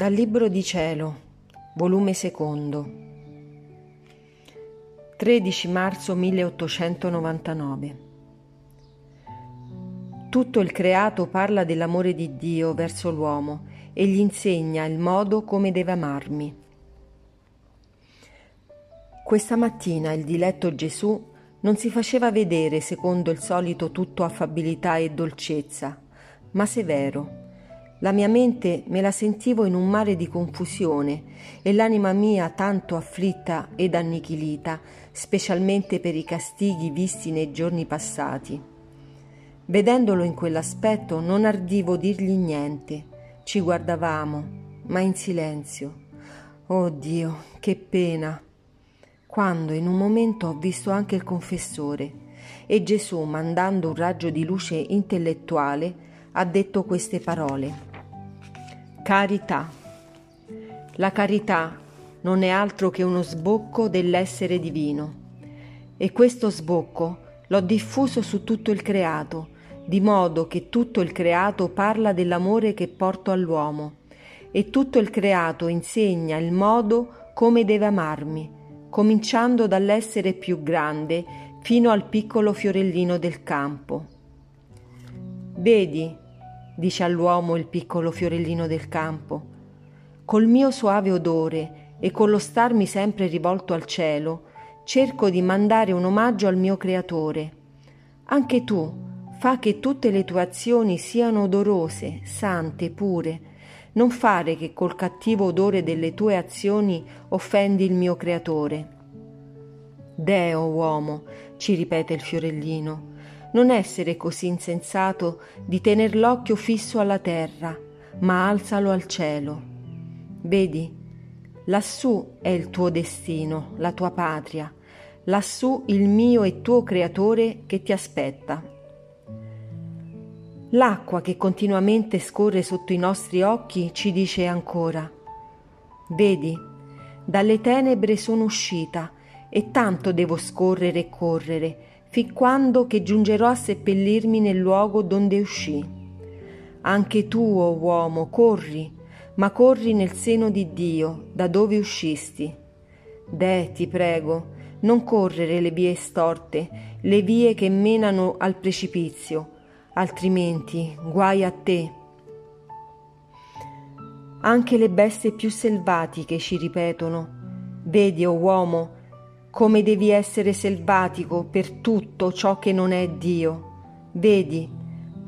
Dal Libro di Cielo, volume secondo, 13 marzo 1899. Tutto il creato parla dell'amore di Dio verso l'uomo e gli insegna il modo come deve amarmi. Questa mattina il diletto Gesù non si faceva vedere secondo il solito tutto affabilità e dolcezza, ma severo la mia mente me la sentivo in un mare di confusione e l'anima mia tanto afflitta ed annichilita, specialmente per i castighi visti nei giorni passati. Vedendolo in quell'aspetto non ardivo dirgli niente, ci guardavamo, ma in silenzio. Oh Dio, che pena! Quando in un momento ho visto anche il confessore e Gesù, mandando un raggio di luce intellettuale, ha detto queste parole. Carità. La carità non è altro che uno sbocco dell'essere divino e questo sbocco l'ho diffuso su tutto il creato, di modo che tutto il creato parla dell'amore che porto all'uomo e tutto il creato insegna il modo come deve amarmi, cominciando dall'essere più grande fino al piccolo fiorellino del campo. Vedi, dice all'uomo il piccolo fiorellino del campo. Col mio suave odore e con lo starmi sempre rivolto al cielo, cerco di mandare un omaggio al mio creatore. Anche tu, fa che tutte le tue azioni siano odorose, sante, pure. Non fare che col cattivo odore delle tue azioni offendi il mio creatore. Deo, uomo, ci ripete il fiorellino, non essere così insensato di tener l'occhio fisso alla terra, ma alzalo al cielo. Vedi, lassù è il tuo destino, la tua patria, lassù il mio e tuo creatore che ti aspetta. L'acqua che continuamente scorre sotto i nostri occhi ci dice ancora, vedi, dalle tenebre sono uscita e tanto devo scorrere e correre, fin quando che giungerò a seppellirmi nel luogo donde uscì. Anche tu, o oh uomo, corri, ma corri nel seno di Dio, da dove uscisti. Deh, ti prego, non correre le vie storte, le vie che menano al precipizio, altrimenti guai a te. Anche le bestie più selvatiche ci ripetono. Vedi, o oh uomo, come devi essere selvatico per tutto ciò che non è Dio. Vedi,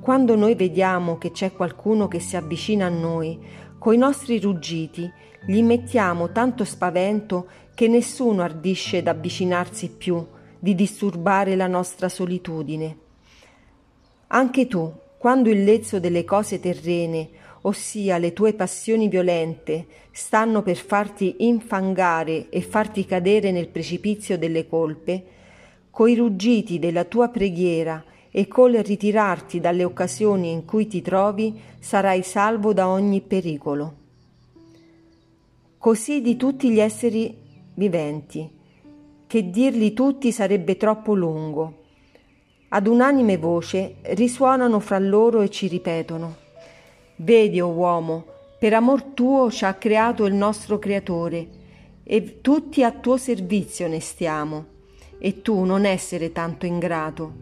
quando noi vediamo che c'è qualcuno che si avvicina a noi, coi nostri ruggiti gli mettiamo tanto spavento che nessuno ardisce ad avvicinarsi più, di disturbare la nostra solitudine. Anche tu, quando il lezzo delle cose terrene ossia le tue passioni violente, stanno per farti infangare e farti cadere nel precipizio delle colpe, coi ruggiti della tua preghiera e col ritirarti dalle occasioni in cui ti trovi, sarai salvo da ogni pericolo. Così di tutti gli esseri viventi, che dirli tutti sarebbe troppo lungo. Ad unanime voce risuonano fra loro e ci ripetono Vedi, o oh uomo, per amor tuo ci ha creato il nostro Creatore, e tutti a tuo servizio ne stiamo, e tu non essere tanto ingrato.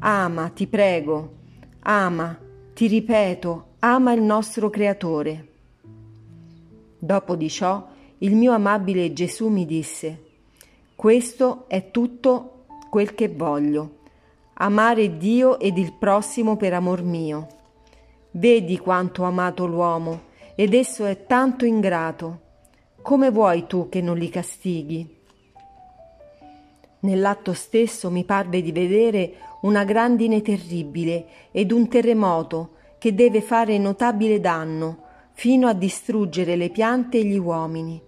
Ama, ti prego, ama, ti ripeto, ama il nostro Creatore. Dopo di ciò, il mio amabile Gesù mi disse, questo è tutto quel che voglio, amare Dio ed il prossimo per amor mio. Vedi quanto ho amato l'uomo, ed esso è tanto ingrato. Come vuoi tu che non li castighi? Nell'atto stesso mi parve di vedere una grandine terribile ed un terremoto che deve fare notabile danno fino a distruggere le piante e gli uomini.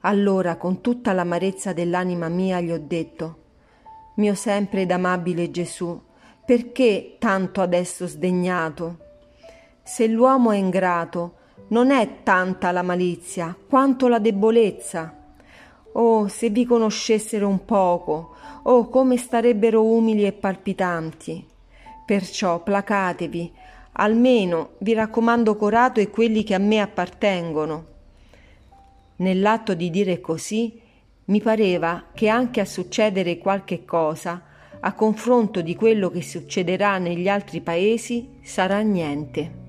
Allora, con tutta l'amarezza dell'anima mia, gli ho detto, mio sempre ed amabile Gesù, perché tanto adesso sdegnato? Se l'uomo è ingrato, non è tanta la malizia quanto la debolezza. Oh, se vi conoscessero un poco, oh, come starebbero umili e palpitanti. Perciò placatevi, Almeno vi raccomando Corato e quelli che a me appartengono. Nell'atto di dire così, mi pareva che anche a succedere qualche cosa, a confronto di quello che succederà negli altri paesi, sarà niente.